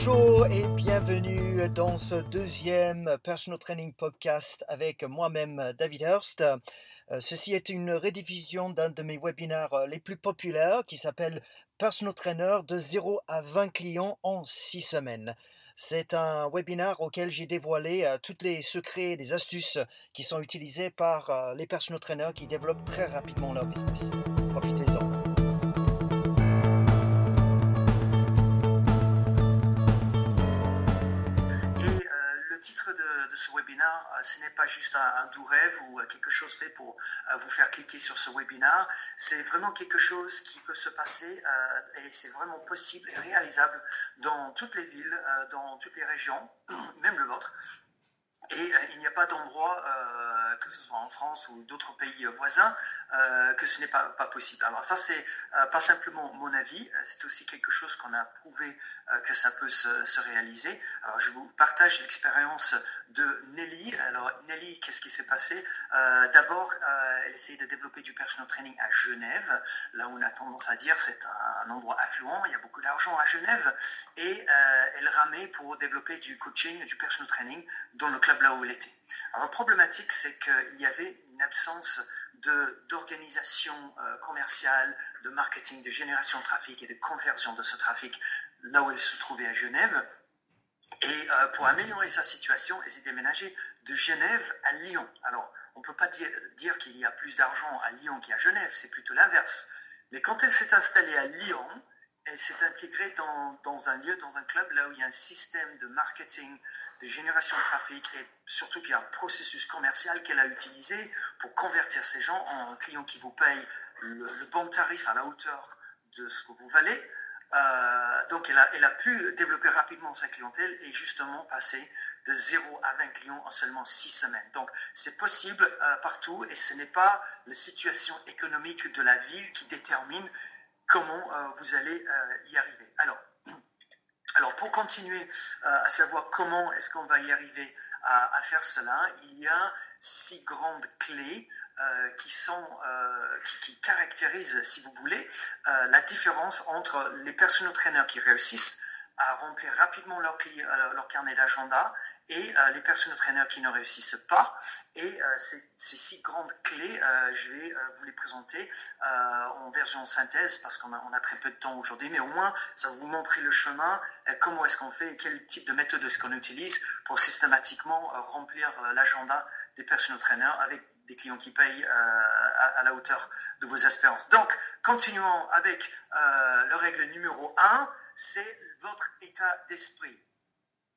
Bonjour et bienvenue dans ce deuxième Personal Training Podcast avec moi-même David Hurst. Euh, ceci est une rediffusion d'un de mes webinaires euh, les plus populaires qui s'appelle Personal Trainer de 0 à 20 clients en 6 semaines. C'est un webinaire auquel j'ai dévoilé euh, tous les secrets et les astuces qui sont utilisés par les personal trainers qui développent très rapidement leur business. Profitez-en. Ce webinaire, euh, ce n'est pas juste un, doux rêve ou euh, quelque chose fait pour euh, vous faire cliquer sur ce webinaire. C'est vraiment quelque chose qui peut se passer et c'est vraiment possible et réalisable dans toutes les villes, dans toutes les régions, même le vôtre. Et il n'y a pas d'endroit, que ce soit en France ou d'autres pays voisins, que ce n'est pas, possible. Alors ça, c'est pas simplement mon avis, c'est aussi quelque chose qu'on a prouvé que ça peut se, se, réaliser. Alors je vous partage l'expérience de Nelly. Alors Nelly, qu'est-ce qui s'est passé? Euh, D'abord, euh, elle essayait de développer du personal training à Genève, là où on a tendance à dire c'est un, endroit affluent, il y a beaucoup d'argent à Genève, et euh, elle ramait pour développer du coaching, du personal training dans le club là où elle était. Alors la problématique, c'est qu'il y avait une absence d'organisation commerciale, de marketing, de génération de trafic et de conversion de ce trafic là où elle se trouvait à Genève. Et euh, pour améliorer sa situation, elle s'est déménagée de Genève à Lyon. Alors, on ne peut pas dire, qu'il y a plus d'argent à Lyon qu'à Genève, c'est plutôt l'inverse. Mais quand elle s'est installée à Lyon, elle s'est intégrée dans, un lieu, dans un club, là où il y a un système de marketing, de génération de trafic et surtout qu'il y a un processus commercial qu'elle a utilisé pour convertir ces gens en clients qui vous payent le bon tarif à la hauteur de ce que vous valez. Euh, donc, elle a, pu développer rapidement sa clientèle et justement passer de 0 à 20 clients en seulement 6 semaines. Donc, c'est possible euh, partout et ce n'est pas la situation économique de la ville qui détermine comment euh, vous allez y arriver. Alors, alors, pour continuer à savoir comment est-ce qu'on va y arriver à, faire cela, il y a six grandes clés euh, qui, sont, euh, qui, caractérisent, si vous voulez, euh, la différence entre les personal trainers qui réussissent à remplir rapidement leur, leur carnet d'agenda et les personal trainers qui ne réussissent pas. Et ces, ces, six grandes clés, je vais vous les présenter en version synthèse parce qu'on a, très peu de temps aujourd'hui, mais au moins ça va vous montrer le chemin, comment est-ce qu'on fait et quel type de méthode est-ce qu'on utilise pour systématiquement remplir l'agenda des personal trainers avec des clients qui payent euh, à, la hauteur de vos espérances. Donc, continuons avec euh, le règle numéro 1, c'est votre état d'esprit.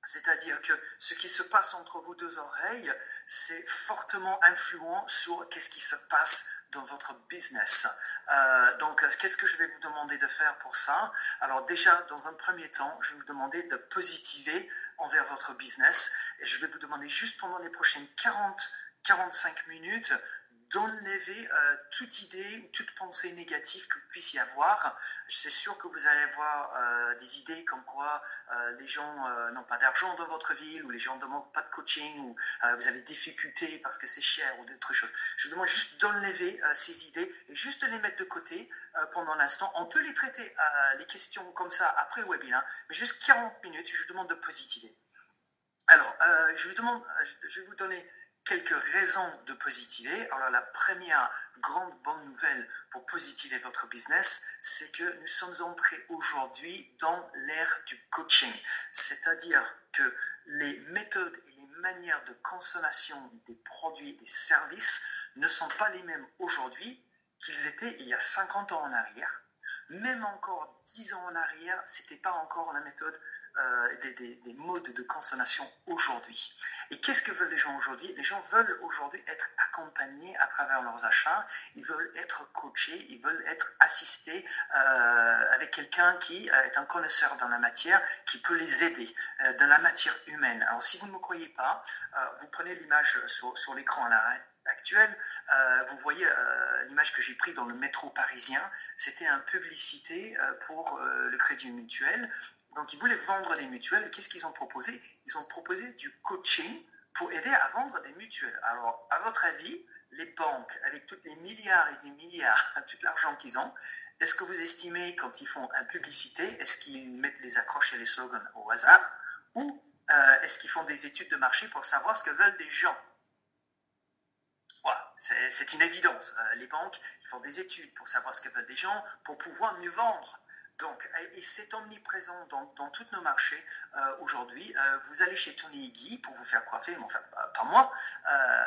C'est-à-dire que ce qui se passe entre vos deux oreilles, c'est fortement influent sur qu'est-ce qui se passe dans votre business. Euh, donc, qu'est-ce que je vais vous demander de faire pour ça? Alors déjà, dans un premier temps, je vais vous demander de positiver envers votre business et je vais vous demander juste pendant les prochaines 40 45 minutes d'enlever euh, toute idée ou toute pensée négative que vous puissiez avoir. C'est sûr que vous allez avoir euh, des idées comme quoi euh, les gens n'ont pas d'argent dans votre ville ou les gens ne demandent pas de coaching ou vous avez des difficultés parce que c'est cher ou d'autres choses. Je vous demande juste d'enlever ces idées et juste de les mettre de côté pendant l'instant. On peut les traiter, les questions comme ça après le webinaire, mais juste 40 minutes, je vous demande de positiver. Alors, je, vous demande, je vais vous donner quelques raisons de positiver. Alors la première grande bonne nouvelle pour positiver votre business, c'est que nous sommes entrés aujourd'hui dans l'ère du coaching. C'est-à-dire que les méthodes et les manières de consommation des produits et services ne sont pas les mêmes aujourd'hui qu'ils étaient il y a 50 ans en arrière. Même encore 10 ans en arrière, ce n'était pas encore la méthode euh, des, modes de consommation aujourd'hui. Et qu'est-ce que veulent les gens aujourd'hui? Les gens veulent aujourd'hui être accompagnés à travers leurs achats, ils veulent être coachés, ils veulent être assistés euh, avec quelqu'un qui euh, est un connaisseur dans la matière, qui peut les aider dans la matière humaine. Alors si vous ne me croyez pas, vous prenez l'image sur, l'écran là, actuel, vous voyez l'image que j'ai prise dans le métro parisien, c'était une publicité pour le crédit mutuel donc, ils voulaient vendre des mutuelles. Et qu'est-ce qu'ils ont proposé? Ils ont proposé du coaching pour aider à vendre des mutuelles. Alors, à votre avis, les banques, avec tous les milliards et des milliards, tout l'argent qu'ils ont, est-ce que vous estimez, quand ils font une publicité, est-ce qu'ils mettent les accroches et les slogans au hasard? Ou euh, est-ce qu'ils font des études de marché pour savoir ce que veulent des gens? C'est une évidence. Euh, les banques font des études pour savoir ce que veulent des gens, pour pouvoir mieux vendre. Donc, et c'est omniprésent dans, dans tous nos marchés euh, aujourd'hui. Euh, vous allez chez Tony Guy pour vous faire coiffer, mais enfin, pas moi, euh,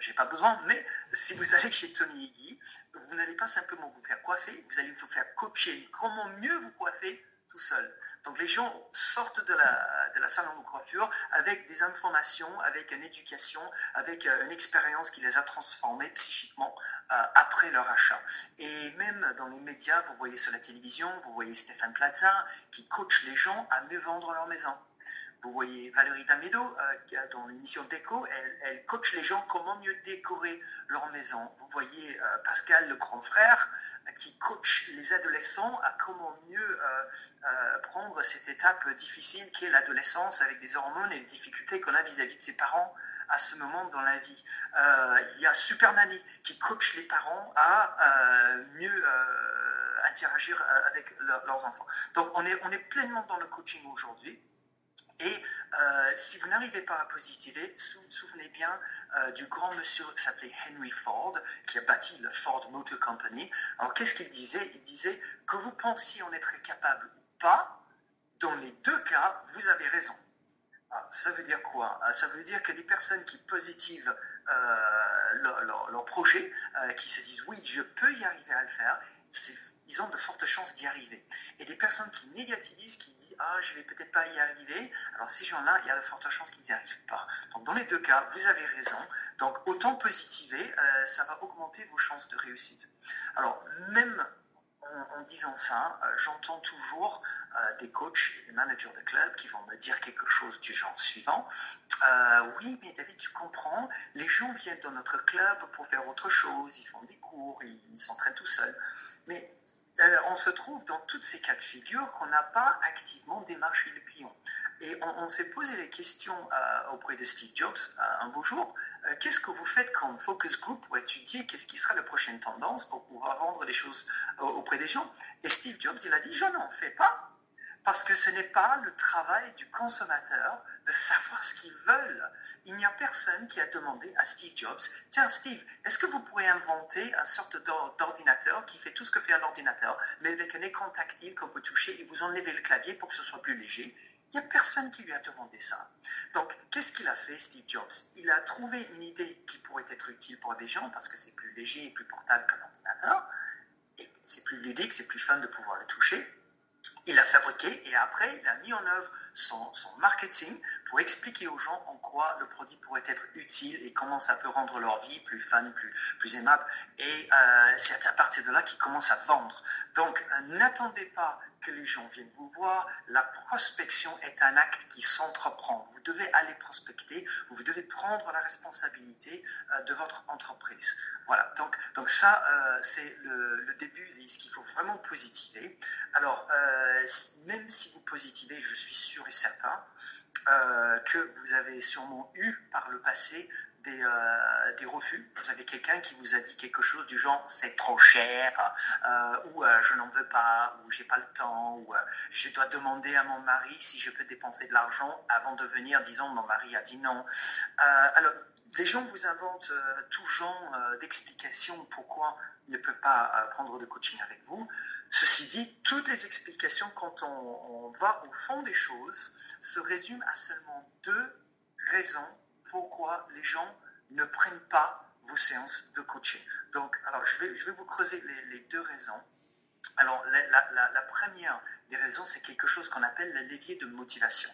j'ai pas besoin, mais si vous allez chez Tony Guy, vous n'allez pas simplement vous faire coiffer, vous allez vous faire coacher comment mieux vous coiffer tout seul. Donc les gens sortent de la, de la salle de coiffure avec des informations, avec une éducation, avec euh, une expérience qui les a transformés psychiquement euh, après leur achat. Et même dans les médias, vous voyez sur la télévision, vous voyez Stéphane Plaza qui coach les gens à mieux vendre leur maison. Vous voyez Valérie Damedo, euh, dans l'émission Déco, elle, elle, coach les gens comment mieux décorer leur maison. Vous voyez euh, Pascal, le grand frère, euh, qui coach les adolescents à comment mieux euh, prendre cette étape difficile qui est l'adolescence avec des hormones et les difficultés qu'on a vis-à-vis de ses parents à ce moment dans la vie. Il y a Super Nanny qui coach les parents à mieux interagir avec leurs enfants. Donc on est, on est pleinement dans le coaching aujourd'hui. Et euh, si vous n'arrivez pas à positiver, souvenez bien euh, du grand monsieur qui s'appelait Henry Ford, qui a bâti le Ford Motor Company. Alors qu'est-ce qu'il disait? Il disait que vous pensiez en être capable ou pas, dans les deux cas, vous avez raison. Ah, ça veut dire quoi? Ah, Ça veut dire que les personnes qui positivent euh, leur, leur, projet, qui se disent oui, je peux y arriver à le faire, ils ont de fortes chances d'y arriver. Et des personnes qui négativisent, qui disent ah je vais peut-être pas y arriver, alors ces gens-là, il y a de fortes chances qu'ils n'y arrivent pas. Donc dans les deux cas, vous avez raison. Donc autant positiver, euh, ça va augmenter vos chances de réussite. Alors même en, disant ça, euh, j'entends toujours euh, des coachs et des managers de club qui vont me dire quelque chose du genre suivant. oui, mais David, tu comprends, les gens viennent dans notre club pour faire autre chose, ils font des cours, ils s'entraînent tout seuls. Mais euh, on se trouve dans toutes ces cas de figure qu'on n'a pas activement démarché le client. Et on, s'est posé les questions euh, auprès de Steve Jobs euh, un beau jour. qu'est-ce que vous faites comme focus group pour étudier qu'est-ce qui sera la prochaine tendance pour pouvoir vendre des choses auprès des gens? Et Steve Jobs, il a dit, je n'en fais pas parce que ce n'est pas le travail du consommateur de savoir ce qu'ils veulent. Il n'y a personne qui a demandé à Steve Jobs, tiens Steve, est-ce que vous pourriez inventer une sorte d'ordinateur qui fait tout ce que fait un ordinateur, mais avec un écran tactile qu'on peut toucher et vous enlevez le clavier pour que ce soit plus léger? Il n'y a personne qui lui a demandé ça. Donc, qu'est-ce qu'il a fait, Steve Jobs? Il a trouvé une idée qui pourrait être utile pour des gens parce que c'est plus léger et plus portable qu'un ordinateur. C'est plus ludique, c'est plus fun de pouvoir le toucher il l'a fabriqué et après il a mis en œuvre son, marketing pour expliquer aux gens en quoi le produit pourrait être utile et comment ça peut rendre leur vie plus fun, plus, plus aimable. Et euh, c'est à partir de là qu'il commence à vendre. Donc euh, n'attendez pas que les gens viennent vous voir. La prospection est un acte qui s'entreprend. Vous devez aller prospecter, vous devez prendre la responsabilité euh, de votre entreprise. Voilà, donc, donc ça, euh, c'est le, début de ce qu'il faut vraiment positiver. Alors, euh, même si vous positivez, je suis sûr et certain que vous avez sûrement eu par le passé euh, des, refus. Vous avez quelqu'un qui vous a dit quelque chose du genre c'est trop cher, euh, ou euh, je n'en veux pas, ou j'ai pas le temps, ou je dois demander à mon mari si je peux dépenser de l'argent avant de venir, disons mon mari a dit non. alors, les gens vous inventent tout genre d'explications pourquoi ils ne peuvent pas prendre de coaching avec vous. Ceci dit, toutes les explications, quand on, on va au fond des choses, se résument à seulement deux raisons pourquoi les gens ne prennent pas vos séances de coaching. Donc, alors, je vais, je vais vous creuser les, deux raisons. Alors, la, la, première des raisons, c'est quelque chose qu'on appelle le levier de motivation.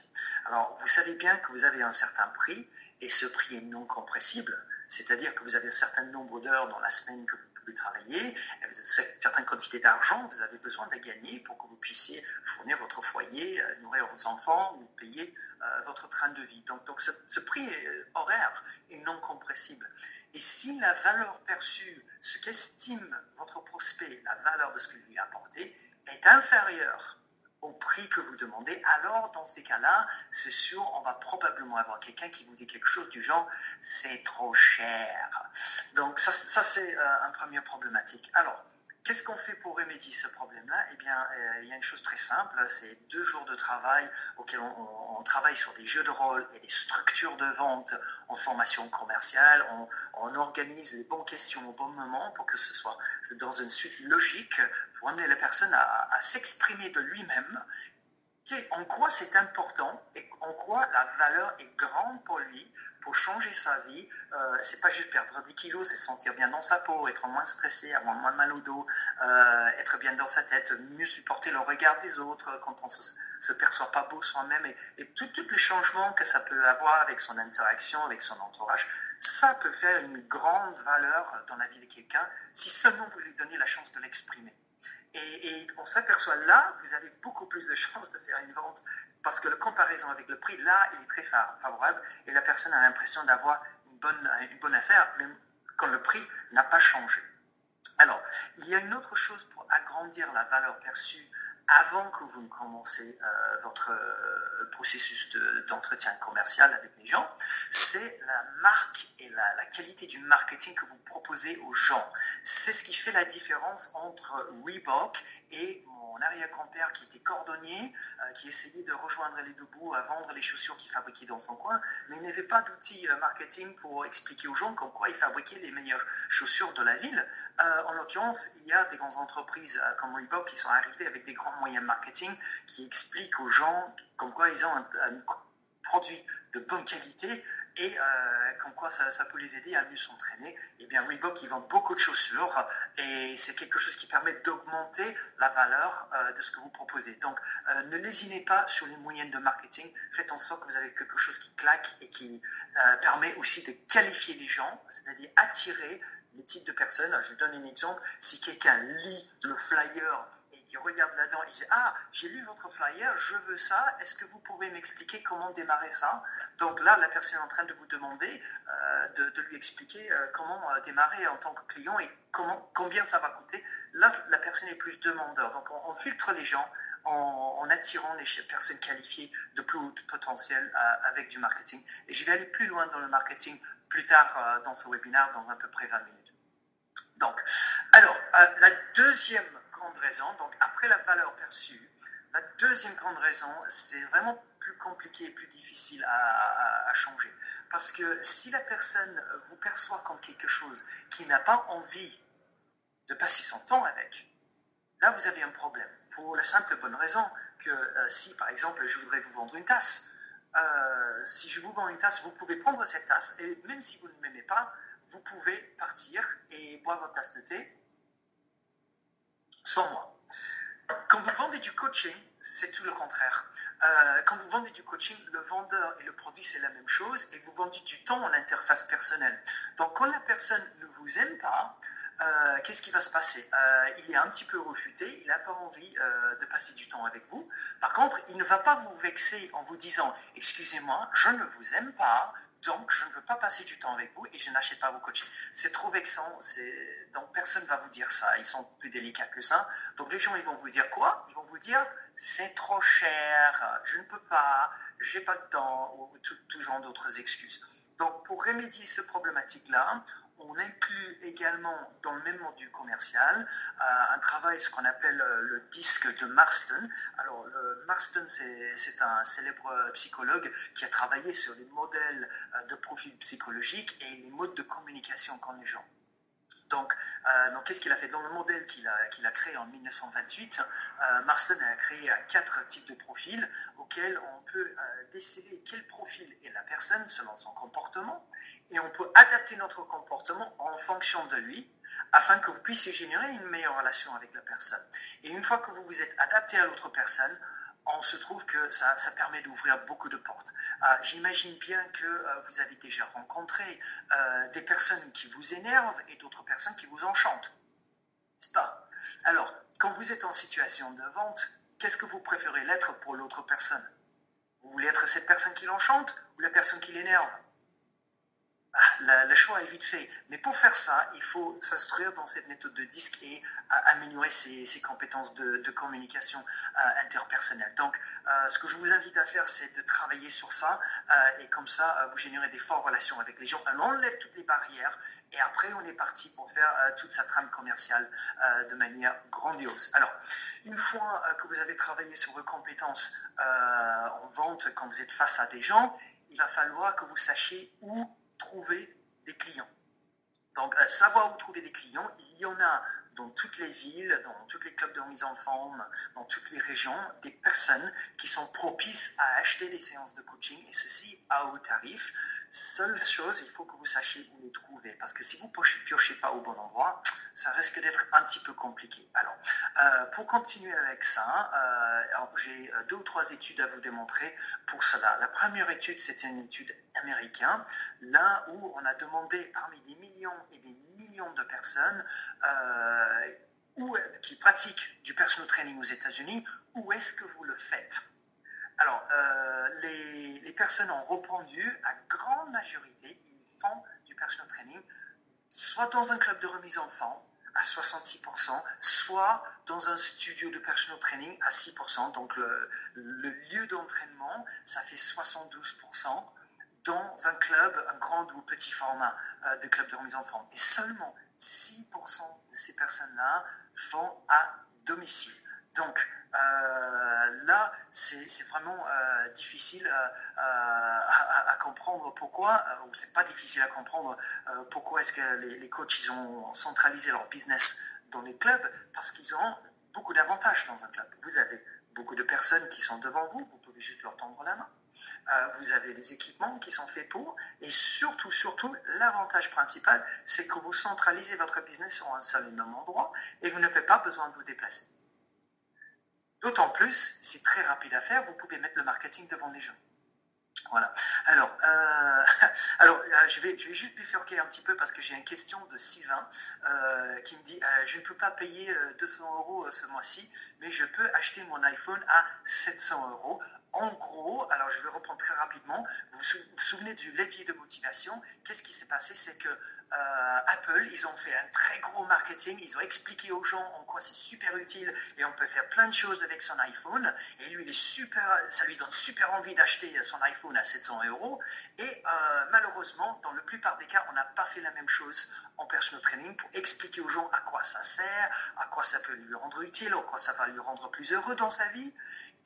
Alors, vous savez bien que vous avez un certain prix et ce prix est non compressible, c'est-à-dire que vous avez un certain nombre d'heures dans la semaine que vous pouvez travailler, une certaine quantité d'argent, vous avez besoin de gagner pour que vous puissiez fournir votre foyer, euh, nourrir vos enfants ou payer euh, votre train de vie. Donc, ce, prix est horaire est non compressible. Et si la valeur perçue, ce qu'estime votre prospect, la valeur de ce que lui a apporté, est inférieure au prix que vous demandez, alors dans ces cas-là, c'est sûr, on va probablement avoir quelqu'un qui vous dit quelque chose du genre c'est trop cher. Donc ça, c'est euh, un premier problématique. Alors, Qu'est-ce qu'on fait pour remédier ce problème-là? Eh bien, euh, il y a une chose très simple, c'est deux jours de travail auxquels on, travaille sur des jeux de rôle et des structures de vente en formation commerciale. On, organise les bonnes questions au bon moment pour que ce soit dans une suite logique pour amener la personne à s'exprimer de lui-même en quoi c'est important et en quoi la valeur est grande pour lui pour changer sa vie. Euh, c'est pas juste perdre des kilos, c'est sentir bien dans sa peau, être moins stressé, avoir moins mal au dos, euh, être bien dans sa tête, mieux supporter le regard des autres quand on se, se perçoit pas beau soi-même et, et tous les changements que ça peut avoir avec son interaction, avec son entourage. Ça peut faire une grande valeur dans la vie de quelqu'un si seulement vous lui donnez la chance de l'exprimer. Et, on s'aperçoit là, vous avez beaucoup plus de chances de faire une vente parce que la comparaison avec le prix, là, il est très favorable et la personne a l'impression d'avoir une bonne, une bonne affaire, même quand le prix n'a pas changé. Alors, il y a une autre chose pour agrandir la valeur perçue avant que vous ne commencez euh, votre euh, processus d'entretien commercial avec les gens, c'est la marque et la, qualité du marketing que vous proposez aux gens. C'est ce qui fait la différence entre Reebok et mon arrière-grand-père qui était cordonnier, euh, qui essayait de rejoindre les deux bouts à vendre les chaussures qu'il fabriquait dans son coin, mais il n'avait pas d'outils marketing pour expliquer aux gens comme quoi il fabriquait les meilleures chaussures de la ville. En l'occurrence, il y a des grandes entreprises comme Reebok qui sont arrivées avec des grands moyens marketing qui expliquent aux gens comme quoi ils ont un, produit de bonne qualité et euh, comme quoi ça, peut les aider à mieux s'entraîner. Eh bien, Reebok, ils vendent beaucoup de chaussures et c'est quelque chose qui permet d'augmenter la valeur euh, de ce que vous proposez. Donc, euh, ne lésinez pas sur les moyens de marketing. Faites en sorte que vous avez quelque chose qui claque et qui permet aussi de qualifier les gens, c'est-à-dire attirer les types de personnes. Je vous donne un exemple. Si quelqu'un lit le flyer il regarde là-dedans, il dit Ah, j'ai lu votre flyer, je veux ça, est-ce que vous pouvez m'expliquer comment démarrer ça? Donc là, la personne est en train de vous demander euh, de, lui expliquer euh, comment euh, démarrer en tant que client et comment, combien ça va coûter. Là, la personne est plus demandeur. Donc on, filtre les gens en, attirant les personnes qualifiées de plus haut potentiel avec du marketing. Et je vais aller plus loin dans le marketing plus tard dans ce webinaire, dans à peu près 20 minutes. Donc, alors, la deuxième raison, donc après la valeur perçue, la deuxième grande raison, c'est vraiment plus compliqué et plus difficile à, changer. Parce que si la personne vous perçoit comme quelque chose qui n'a pas envie de passer son temps avec, là vous avez un problème. Pour la simple bonne raison que euh, si par exemple je voudrais vous vendre une tasse, euh, si je vous vends une tasse, vous pouvez prendre cette tasse et même si vous ne m'aimez pas, vous pouvez partir et boire votre tasse de thé sans moi. Quand vous vendez du coaching, c'est tout le contraire. Euh, quand vous vendez du coaching, le vendeur et le produit, c'est la même chose, et vous vendez du temps en interface personnelle. Donc, quand la personne ne vous aime pas, euh, qu'est-ce qui va se passer? Euh, Il est un petit peu refuté, il n'a pas envie de passer du temps avec vous. Par contre, il ne va pas vous vexer en vous disant Excusez-moi, je ne vous aime pas, donc, je ne veux pas passer du temps avec vous et je n'achète pas vos coachings. C'est trop vexant. Donc, personne ne va vous dire ça. Ils sont plus délicats que ça. Donc, les gens, ils vont vous dire quoi? Ils vont vous dire c'est trop cher, je ne peux pas, j'ai pas le temps, ou tout, genre d'autres excuses. Donc, pour remédier ce problématique-là, on inclut également dans le même module commercial euh, un travail, ce qu'on appelle euh, le disque de Marston. Alors, Marston, c'est un célèbre psychologue qui a travaillé sur les modèles euh, de profil psychologique et les modes de communication qu'ont les gens. Euh, donc, qu'est-ce qu'il a fait? Dans le modèle qu'il a, créé en 1928, euh, Marston a créé quatre types de profils auxquels on peut euh, décider quel profil est la personne selon son comportement et on peut adapter notre comportement en fonction de lui afin que vous puissiez générer une meilleure relation avec la personne. Et une fois que vous vous êtes adapté à l'autre personne, on se trouve que ça, permet d'ouvrir beaucoup de portes. Ah, j'imagine bien que euh, vous avez déjà rencontré euh, des personnes qui vous énervent et d'autres personnes qui vous enchantent. N'est-ce pas? Alors, quand vous êtes en situation de vente, qu'est-ce que vous préférez l'être pour l'autre personne? Vous voulez être cette personne qui l'enchante ou la personne qui l'énerve? Ah, le choix est vite fait. Mais pour faire ça, il faut s'instruire dans cette méthode de disque et euh, améliorer ses, compétences de, communication euh, interpersonnelle. Donc, euh, ce que je vous invite à faire, c'est de travailler sur ça et comme ça, vous générez des fortes relations avec les gens. On enlève toutes les barrières et après, on est parti pour faire toute sa trame commerciale de manière grandiose. Alors, une fois que vous avez travaillé sur vos compétences en vente, quand vous êtes face à des gens, il va falloir que vous sachiez où trouver des clients. Donc, savoir où trouver des clients, il y en a dans toutes les villes, dans tous les clubs de remise en forme, dans toutes les régions, des personnes qui sont propices à acheter des séances de coaching et ceci à haut tarif. Seule chose, il faut que vous sachiez où les trouver parce que si vous ne piochez pas au bon endroit, ça risque d'être un petit peu compliqué. Alors, euh, pour continuer avec ça, euh, j'ai deux ou trois études à vous démontrer pour cela. La première étude, c'était une étude américaine, là où on a demandé parmi des millions et des millions de personnes euh, qui pratiquent du personal training aux États-Unis, où est-ce que vous le faites? Alors, les, les personnes ont répondu, à grande majorité, ils font du personal training soit dans un club de remise en forme à 66%, soit dans un studio de personal training à 6%. Donc le, lieu d'entraînement, ça fait 72% dans un club, un grand ou petit format euh, de club de remise en forme. Et seulement 6% de ces personnes-là font à domicile. Donc, euh, là, c'est vraiment euh, difficile euh, à, comprendre pourquoi, ou c'est pas difficile à comprendre pourquoi est-ce que les, les, coachs ils ont centralisé leur business dans les clubs, parce qu'ils ont beaucoup d'avantages dans un club. Vous avez beaucoup de personnes qui sont devant vous, vous pouvez juste leur tendre la main. Vous avez des équipements qui sont faits pour, et surtout, surtout, l'avantage principal, c'est que vous centralisez votre business sur un seul et même endroit, et vous n'avez pas besoin de vous déplacer. D'autant plus, c'est très rapide à faire, vous pouvez mettre le marketing devant les gens. Voilà. Alors, euh, alors euh, je, vais, je vais juste bifurquer un petit peu parce que j'ai une question de Sylvain euh, qui me dit Je ne peux pas payer 200 euros ce mois-ci, mais je peux acheter mon iPhone à 700 euros. En gros, alors je vais reprendre très rapidement, vous vous souvenez du levier de motivation? Qu'est-ce qui s'est passé? C'est que euh, Apple, ils ont fait un très gros marketing, ils ont expliqué aux gens en quoi c'est super utile et on peut faire plein de choses avec son iPhone. Et lui, il est super, ça lui donne super envie d'acheter son iPhone à 700 euros. Et euh, malheureusement, dans la plupart des cas, on n'a pas fait la même chose en personal training pour expliquer aux gens à quoi ça sert, à quoi ça peut lui rendre utile, à quoi ça va lui rendre plus heureux dans sa vie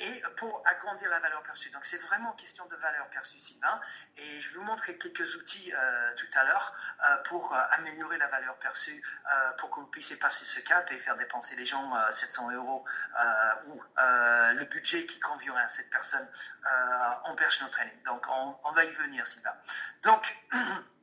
et pour agrandir la valeur perçue. Donc c'est vraiment question de valeur perçue, Sylvain. Et je vais vous montrer quelques outils euh, tout à l'heure euh, pour euh, améliorer la valeur perçue, pour que vous puissiez passer ce cap et faire dépenser les gens 700 euros ou le budget qui conviendrait à cette personne en personal training. Donc on, on va y venir, Sylvain. Donc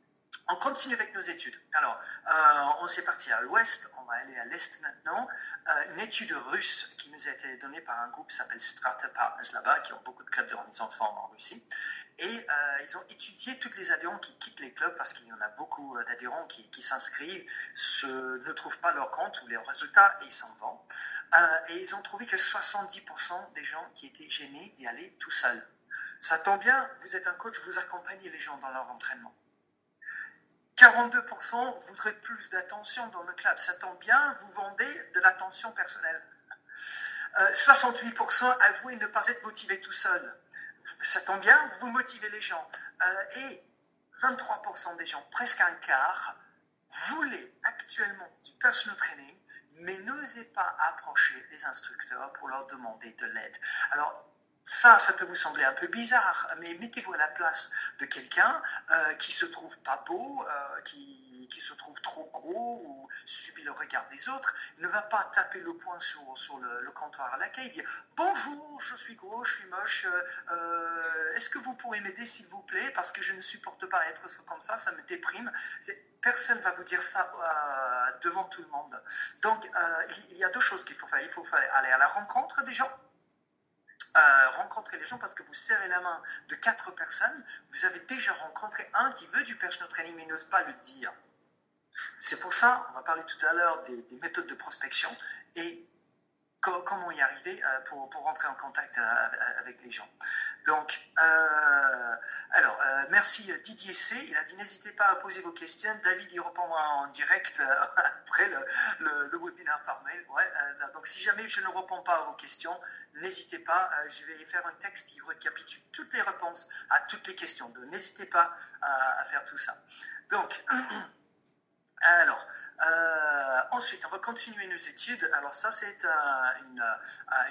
On continue avec nos études. Alors, euh, on s'est parti à l'ouest, on va aller à l'est maintenant. Euh, une étude russe qui nous a été donnée par un groupe qui s'appelle Strata Partners là-bas, qui ont beaucoup de clubs de remise en forme en Russie. Et euh, ils ont étudié tous les adhérents qui quittent les clubs, parce qu'il y en a beaucoup d'adhérents qui, s'inscrivent, ne trouvent pas leur compte ou les résultats et ils s'en vont. et ils ont trouvé que 70% des gens qui étaient gênés y allaient tout seuls. Ça tombe bien, vous êtes un coach, vous accompagnez les gens dans leur entraînement. 42% voudraient plus d'attention dans le club. Ça tombe bien, vous vendez de l'attention personnelle. 68% euh, avouent ne pas être motivés tout seul. Ça tombe bien, vous motivez les gens. Euh, et 23% des gens, presque un quart, voulaient actuellement du personal training, mais n'osaient pas approcher les instructeurs pour leur demander de l'aide. Ça, ça peut vous sembler un peu bizarre, mais mettez-vous à la place de quelqu'un euh, qui se trouve pas beau, euh, qui, qui, se trouve trop gros ou subit le regard des autres. Il ne va pas taper le poing sur, sur le, le comptoir à l'accueil et dire Bonjour, je suis gros, je suis moche, euh, est-ce que vous pourrez m'aider s'il vous plaît? Parce que je ne supporte pas être comme ça, ça me déprime. Personne ne va vous dire ça euh, devant tout le monde. Donc, euh, il y a deux choses qu'il faut faire. Il faut aller à la rencontre des gens rencontrer les gens parce que vous serrez la main de quatre personnes, vous avez déjà rencontré un qui veut du personal training mais n'ose pas le dire. C'est pour ça, on va parler tout à l'heure des, méthodes de prospection et comment y arriver euh, pour, rentrer en contact euh, avec les gens. Donc, euh, alors, merci Didier C. Il a dit n'hésitez pas à poser vos questions. David y répondra en direct après le, le, webinaire par mail. Donc, si jamais je ne réponds pas à vos questions, n'hésitez pas. je vais faire un texte qui récapitule toutes les réponses à toutes les questions. Donc, n'hésitez pas à, à, faire tout ça. Donc, Alors, euh, ensuite, on va continuer nos études. Alors ça, c'est une,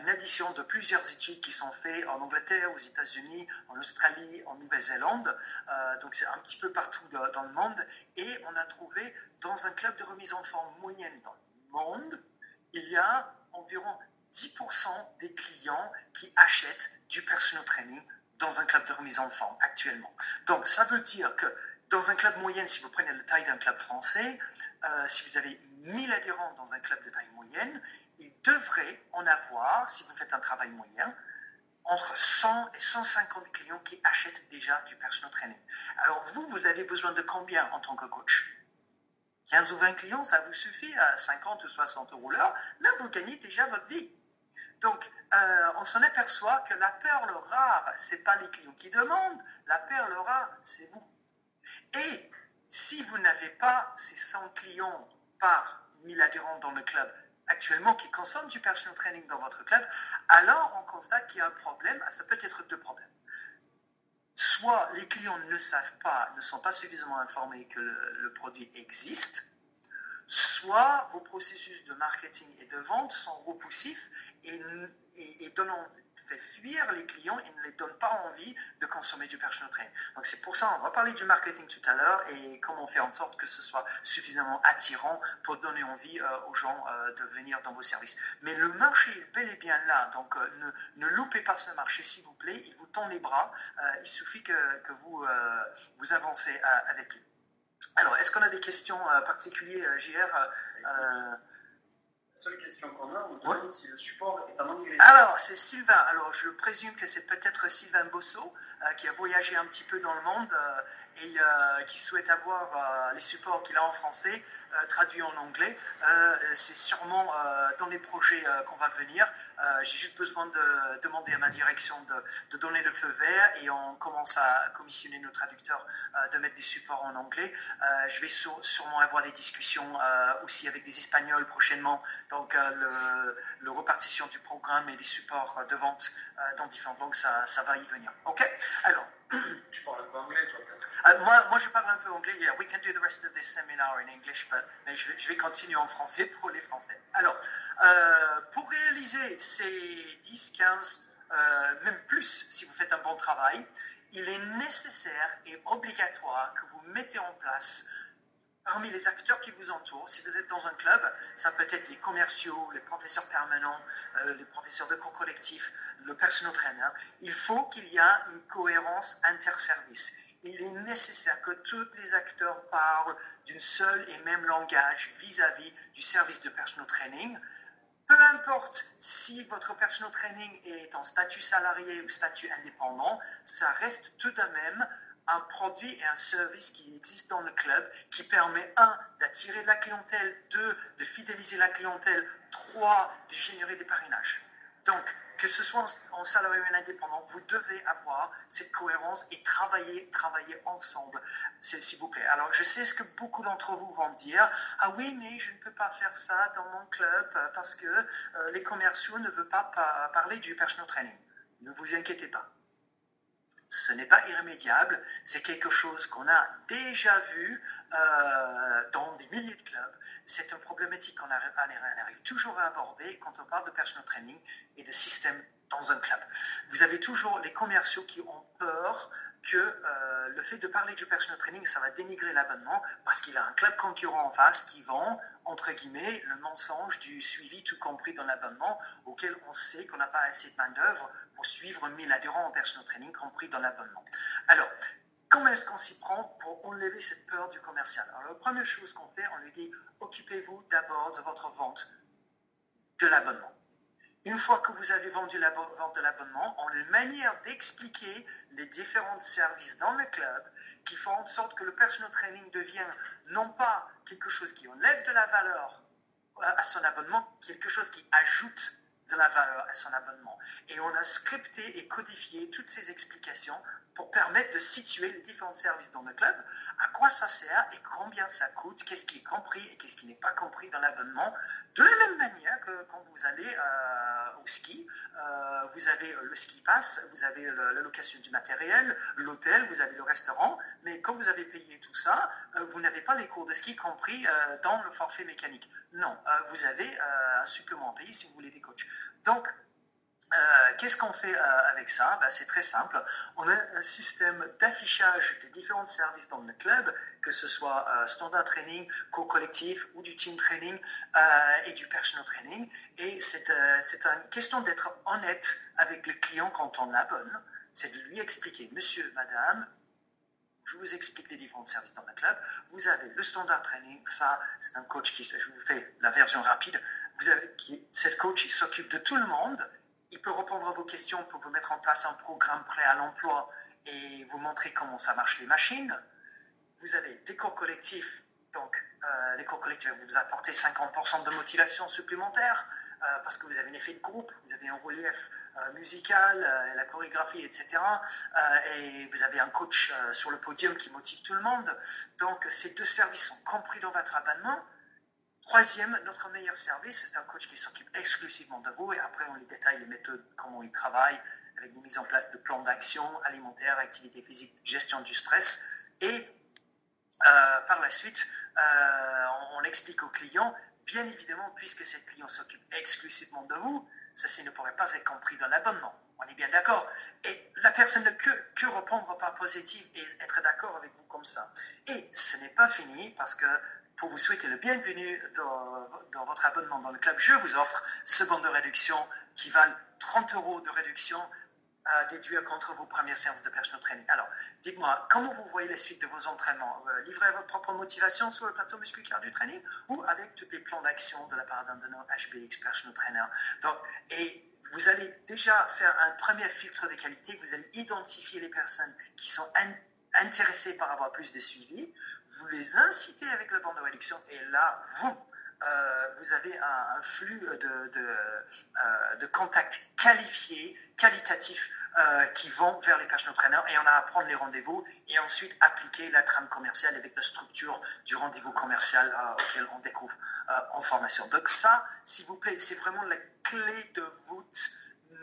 une, addition de plusieurs études qui sont faites en Angleterre, aux États-Unis, en Australie, en Nouvelle-Zélande. Euh, donc c'est un petit peu partout dans le monde. Et on a trouvé dans un club de remise en forme moyenne dans le monde, il y a environ 10% des clients qui achètent du personal training dans un club de remise en forme actuellement. Donc ça veut dire que dans un club moyen, si vous prenez la taille d'un club français, euh, si vous avez 1000 adhérents dans un club de taille moyenne, il devrait en avoir, si vous faites un travail moyen, entre 100 et 150 clients qui achètent déjà du personal training. Alors vous, vous avez besoin de combien en tant que coach? 15 ou 20 clients, ça vous suffit à 50 ou 60 euros l'heure. Là, vous gagnez déjà votre vie. Donc, euh, on s'en aperçoit que la perle rare, ce n'est pas les clients qui demandent, la perle rare, c'est vous. Et si vous n'avez pas ces 100 clients par 1000 adhérents dans le club actuellement qui consomment du personal training dans votre club, alors on constate qu'il y a un problème. Ah, ça peut être deux problèmes. Soit les clients ne savent pas, ne sont pas suffisamment informés que le, produit existe, soit vos processus de marketing et de vente sont repoussifs et, donnant fait fuir les clients et ne les donne pas envie de consommer du personal training. Donc c'est pour ça, on va parler du marketing tout à l'heure et comment faire en sorte que ce soit suffisamment attirant pour donner envie euh, aux gens euh, de venir dans vos services. Mais le marché est bel et bien là, donc euh, ne, ne, loupez pas ce marché s'il vous plaît, il vous tend les bras, il suffit que, que vous, vous avancez avec lui. Alors, est-ce qu'on a des questions particulières, JR seule question qu'on a, on demande si le support est en anglais. Alors, c'est Sylvain. Alors, je présume que c'est peut-être Sylvain Bosso euh, qui a voyagé un petit peu dans le monde euh, et euh, qui souhaite avoir les supports qu'il a en français traduits en anglais. c'est sûrement dans les projets qu'on va venir. J'ai juste besoin de demander à ma direction de, donner le feu vert et on commence à commissionner nos traducteurs de mettre des supports en anglais. je vais sûrement avoir des discussions aussi avec des Espagnols prochainement donc le, le, repartition du programme et des supports de vente euh, dans différentes langues, ça, ça, va y venir. Ok? Alors. Tu parles un peu anglais, toi, euh, moi, moi, je parle un peu anglais. Yeah, we can do the rest of this seminar in English, but, mais je vais, je vais continuer en français pour les Français. Alors, euh, pour réaliser ces 10, 15, même plus, si vous faites un bon travail, il est nécessaire et obligatoire que vous mettez en place parmi les acteurs qui vous entourent, si vous êtes dans un club, ça peut être les commerciaux, les professeurs permanents, euh, les professeurs de cours collectifs, le personnel trainer, il faut qu'il y ait une cohérence interservice. Il est nécessaire que tous les acteurs parlent d'une seule et même langage vis-à-vis du service de personal training. Peu importe si votre personal training est en statut salarié ou statut indépendant, ça reste tout de même un produit et un service qui existe dans le club qui permet, un, d'attirer la clientèle, deux, de fidéliser la clientèle, trois, de générer des parrainages. Donc, que ce soit en, salarié ou en indépendant, vous devez avoir cette cohérence et travailler, travailler ensemble, s'il vous plaît. Alors, je sais ce que beaucoup d'entre vous vont dire. Ah oui, mais je ne peux pas faire ça dans mon club parce que euh, les commerciaux ne veulent pas parler du personal training. Ne vous inquiétez pas ce n'est pas irrémédiable, c'est quelque chose qu'on a déjà vu euh, dans des milliers de clubs. C'est une problématique qu'on arrive, toujours à aborder quand on parle de personal training et de système dans un club. Vous avez toujours les commerciaux qui ont peur que euh, le fait de parler du personal training, ça va dénigrer l'abonnement parce qu'il a un club concurrent en face qui vend, entre guillemets, le mensonge du suivi tout compris dans l'abonnement auquel on sait qu'on n'a pas assez de main-d'œuvre pour suivre 1000 adhérents en personal training compris dans l'abonnement. Alors, comment est-ce qu'on s'y prend pour enlever cette peur du commercial? Alors, la première chose qu'on fait, on lui dit occupez-vous d'abord de votre vente de l'abonnement. Une fois que vous avez vendu la vente de l'abonnement, on a une manière d'expliquer les différents services dans le club qui font en sorte que le personal training devient non pas quelque chose qui enlève de la valeur à son abonnement, quelque chose qui ajoute de la valeur à son abonnement. Et on a scripté et codifié toutes ces explications pour permettre de situer les différents services dans le club, à quoi ça sert et combien ça coûte, qu'est-ce qui est compris et qu'est-ce qui n'est pas compris dans l'abonnement. De la même manière que quand vous allez euh, au ski, euh, vous avez le ski pass, vous avez la location du matériel, l'hôtel, vous avez le restaurant, mais quand vous avez payé tout ça, euh, vous n'avez pas les cours de ski compris dans le forfait mécanique. Non, vous avez un supplément à payer si vous voulez des coachs. Donc, euh, qu'est-ce qu'on fait euh, avec ça? Ben, C'est très simple. On a un système d'affichage des différents services dans le club, que ce soit euh, standard training, co-collectif ou du team training et du personal training. Et c'est une question d'être honnête avec le client quand on l'abonne. C'est de lui expliquer, monsieur, madame, je vous explique les différents services dans le club. Vous avez le standard training, ça, c'est un coach qui, je vous fais la version rapide. Vous avez, qui, cette coach, il s'occupe de tout le monde il peut répondre à vos questions pour vous mettre en place un programme prêt à l'emploi et vous montrer comment ça marche les machines. Vous avez des cours collectifs. Donc, euh, les cours collectifs vous apporter 50% de motivation supplémentaire euh, parce que vous avez un effet de groupe, vous avez un relief euh, musical, la chorégraphie, etc. et vous avez un coach sur le podium qui motive tout le monde. Donc, ces deux services sont compris dans votre abonnement. Troisième, notre meilleur service, c'est un coach qui s'occupe exclusivement de vous et après on les détaille les méthodes, comment il travaille, avec une mise en place de plans d'action alimentaire, activité physique, gestion du stress et euh, par la suite, euh, on, explique aux clients, bien évidemment, puisque ces client s'occupe exclusivement de vous, ceci ne pourrait pas être compris dans l'abonnement. On est bien d'accord. Et la personne ne que, que répondre par positif et être d'accord avec vous comme ça. Et ce n'est pas fini parce que pour vous souhaiter le bienvenu dans, votre abonnement dans le club, je vous offre ce bon de réduction qui valent 30 euros de réduction à déduire contre vos premières séances de personal training. Alors, dites-moi, comment vous voyez la suite de vos entraînements? Euh, Livrez votre propre motivation sur le plateau musculaire du training ou avec tous les plans d'action de la part d'un de nos HBX personal trainer Donc, et vous allez déjà faire un premier filtre de qualité, vous allez identifier les personnes qui sont intéressés par avoir plus de suivi, vous les incitez avec le banc de réduction et là, vous, euh, vous avez un, flux de, de, euh, contacts qualifiés, qualitatifs, euh, qui vont vers les personal trainers et on a à prendre les rendez-vous et ensuite appliquer la trame commerciale avec la structure du rendez-vous commercial auquel on découvre en formation. Donc ça, s'il vous plaît, c'est vraiment la clé de voûte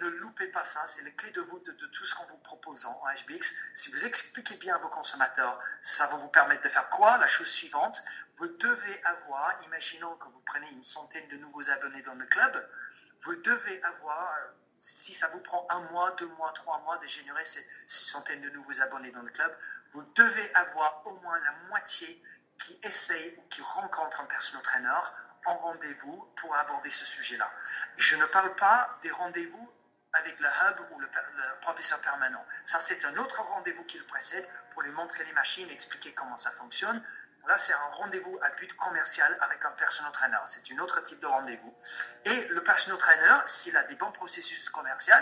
ne loupez pas ça, c'est la clé de voûte de, tout ce qu'on vous propose en HBX. Si vous expliquez bien à vos consommateurs, ça va vous permettre de faire quoi? La chose suivante, vous devez avoir, imaginons que vous prenez une centaine de nouveaux abonnés dans le club, vous devez avoir, si ça vous prend un mois, deux mois, trois mois de générer ces, centaines de nouveaux abonnés dans le club, vous devez avoir au moins la moitié qui essaye ou qui rencontre un personal trainer en rendez-vous pour aborder ce sujet-là. Je ne parle pas des rendez-vous avec le hub ou le, professeur permanent. Ça, c'est un autre rendez-vous qui le précède pour lui montrer les machines, expliquer comment ça fonctionne. Là, c'est un rendez-vous à but commercial avec un personal trainer. C'est un autre type de rendez-vous. Et le personal trainer, s'il a des bons processus commerciaux,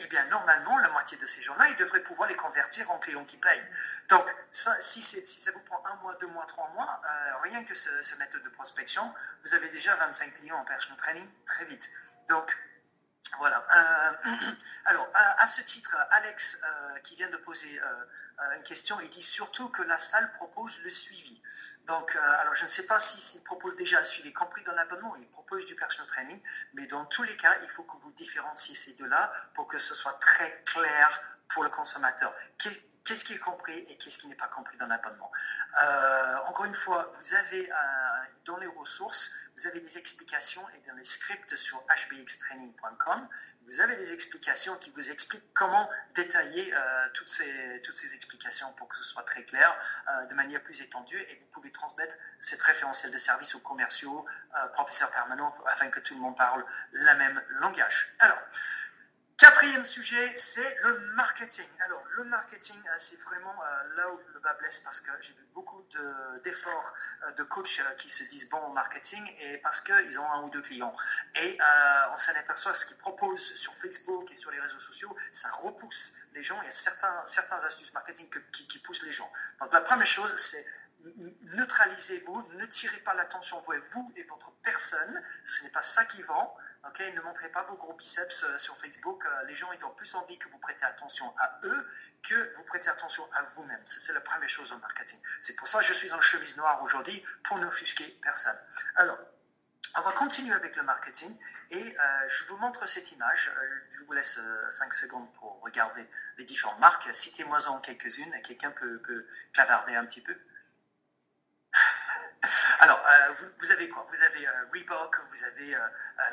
eh bien, normalement, la moitié de ces gens-là, il devrait pouvoir les convertir en clients qui payent. Donc, si, ça vous prend un mois, deux mois, trois mois, euh, rien que ce, ce méthode de prospection, vous avez déjà 25 clients en personal training très vite. Donc, voilà. Euh, alors, à, ce titre, Alex, euh, qui vient de poser euh, une question, il dit surtout que la salle propose le suivi. Donc, alors je ne sais pas s'il si, propose déjà le suivi, compris dans l'abonnement, il propose du personal training, mais dans tous les cas, il faut que vous différenciez ces deux-là pour que ce soit très clair pour le consommateur qui est compris et qu'est-ce qui n'est pas compris dans l'abonnement. Euh, encore une fois, vous avez euh, dans les ressources, vous avez des explications et dans les scripts sur hbxtraining.com, vous avez des explications qui vous expliquent comment détailler euh, toutes, ces, toutes ces explications pour que ce soit très clair, de manière plus étendue, et vous pouvez transmettre cette référentiel de services aux commerciaux, professeurs permanents, afin que tout le monde parle le même langage. Alors, Quatrième sujet, c'est le marketing. Alors, le marketing, euh, c'est vraiment euh, là où le bas blesse parce que j'ai vu beaucoup d'efforts de, euh, de, coachs qui se disent bons au marketing et parce qu'ils ont un ou deux clients. Et on s'en aperçoit, ce qu'ils proposent sur Facebook et sur les réseaux sociaux, ça repousse les gens. Il y a certains, certains astuces marketing qui, qui poussent les gens. Donc, la première chose, c'est neutralisez-vous, ne tirez pas l'attention vous et votre personne, ce n'est pas ça qui vend. Ok ne montrez pas vos gros biceps euh, sur Facebook. Euh, les gens, ils ont plus envie que vous prêtez attention à eux que vous prêtez attention à vous-même. C'est la première chose en marketing. C'est pour ça que je suis en chemise noire aujourd'hui, pour n'offusquer personne. Alors, on va continuer avec le marketing et euh, je vous montre cette image. je vous laisse 5 secondes pour regarder les différentes marques. Citez-moi-en quelques-unes. Quelqu'un peut, peut clavarder un petit peu. Alors, euh, vous, avez quoi? Vous avez euh, Reebok, vous avez euh,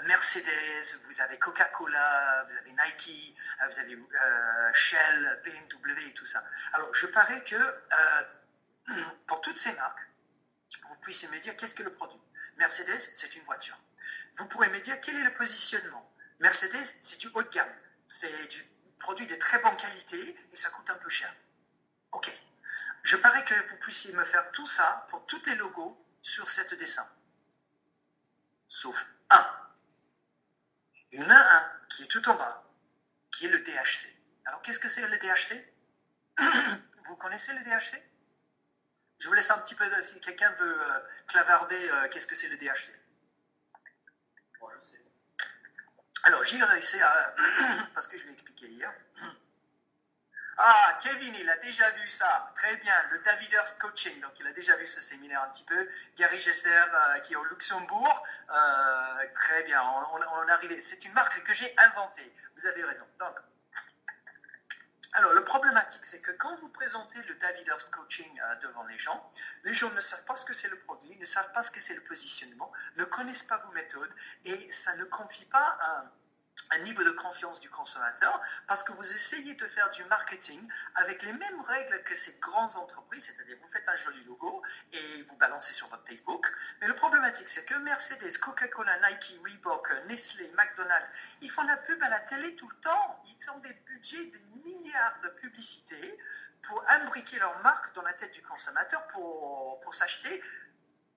Mercedes, vous avez Coca-Cola, vous avez Nike, vous avez Shell, BMW et tout ça. Alors, je parais que pour toutes ces marques, vous puissiez me dire qu'est-ce que le produit? Mercedes, c'est une voiture. Vous pourrez me dire quel est le positionnement? Mercedes, c'est du haut de gamme. C'est du produit de très bonne qualité et ça coûte un peu cher. OK. Je parais que vous puissiez me faire tout ça pour tous les logos sur cette dessin. Sauf un. Il y en a un qui est tout en bas, qui est le DHC. Alors qu'est-ce que c'est le DHC Vous connaissez le DHC Je vous laisse un petit peu, si quelqu'un veut euh, clavarder, euh, qu'est-ce que c'est le DHC Alors j'y réussi à, parce que je l'ai expliqué hier. Ah, Kevin, il a déjà vu ça. Très bien. Le David Hurst Coaching. Donc, il a déjà vu ce séminaire un petit peu. Gary Gesser, euh, qui est au Luxembourg. Euh, très bien. On, on, arrivé. C'est une marque que j'ai inventée. Vous avez raison. Donc, alors, le problématique, c'est que quand vous présentez le David Hurst Coaching euh, devant les gens, les gens ne savent pas ce que c'est le produit, ne savent pas ce que c'est le positionnement, ne connaissent pas vos méthodes et ça ne confie pas un un niveau de confiance du consommateur parce que vous essayez de faire du marketing avec les mêmes règles que ces grandes entreprises, c'est-à-dire vous faites un joli logo et vous balancez sur votre Facebook. Mais le problématique, c'est que Mercedes, Coca-Cola, Nike, Reebok, Nestlé, McDonald's, ils font la pub à la télé tout le temps. Ils ont des budgets, des milliards de publicités pour imbriquer leur marque dans la tête du consommateur pour, pour s'acheter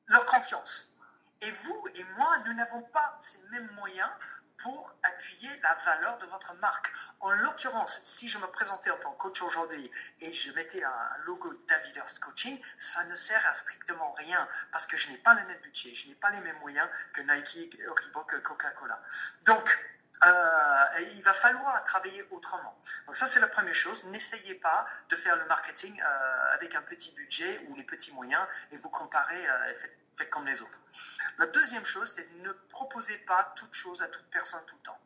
leur confiance. Et vous et moi, nous n'avons pas ces mêmes moyens pour appuyer la valeur de votre marque. En l'occurrence, si je me présentais en tant que coach aujourd'hui et je mettais un logo David Hurst Coaching, ça ne sert à strictement rien parce que je n'ai pas le même budget, je n'ai pas les mêmes moyens que Nike, Reebok, Coca-Cola. Donc, euh, il va falloir travailler autrement. Donc ça, c'est la première chose. N'essayez pas de faire le marketing euh, avec un petit budget ou les petits moyens et vous comparez, euh, faites comme les autres. La deuxième chose, c'est ne proposez pas toute chose à toute personne tout le temps.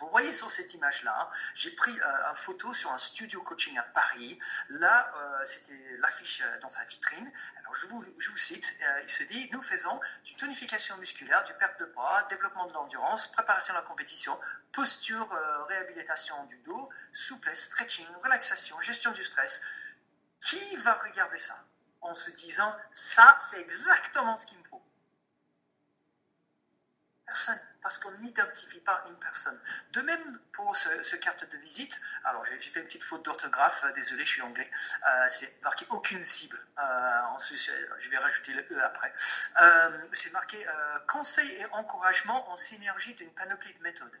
Vous voyez sur cette image-là, hein, j'ai pris euh, une photo sur un studio coaching à Paris. Là, euh, c'était l'affiche euh, dans sa vitrine. Alors, je vous, je vous cite, il se dit, nous faisons du tonification musculaire, du perte de poids, développement de l'endurance, préparation de la compétition, posture, réhabilitation du dos, souplesse, stretching, relaxation, gestion du stress. Qui va regarder ça? En se disant, ça, c'est exactement ce qu'il me faut Personne, parce qu'on n'identifie pas une personne. De même pour ce, carte de visite, alors j'ai fait une petite faute d'orthographe, euh, désolé, je suis anglais, euh, c'est marqué aucune cible, euh, je vais rajouter le E après. c'est marqué conseil et encouragement en synergie d'une panoplie de méthodes.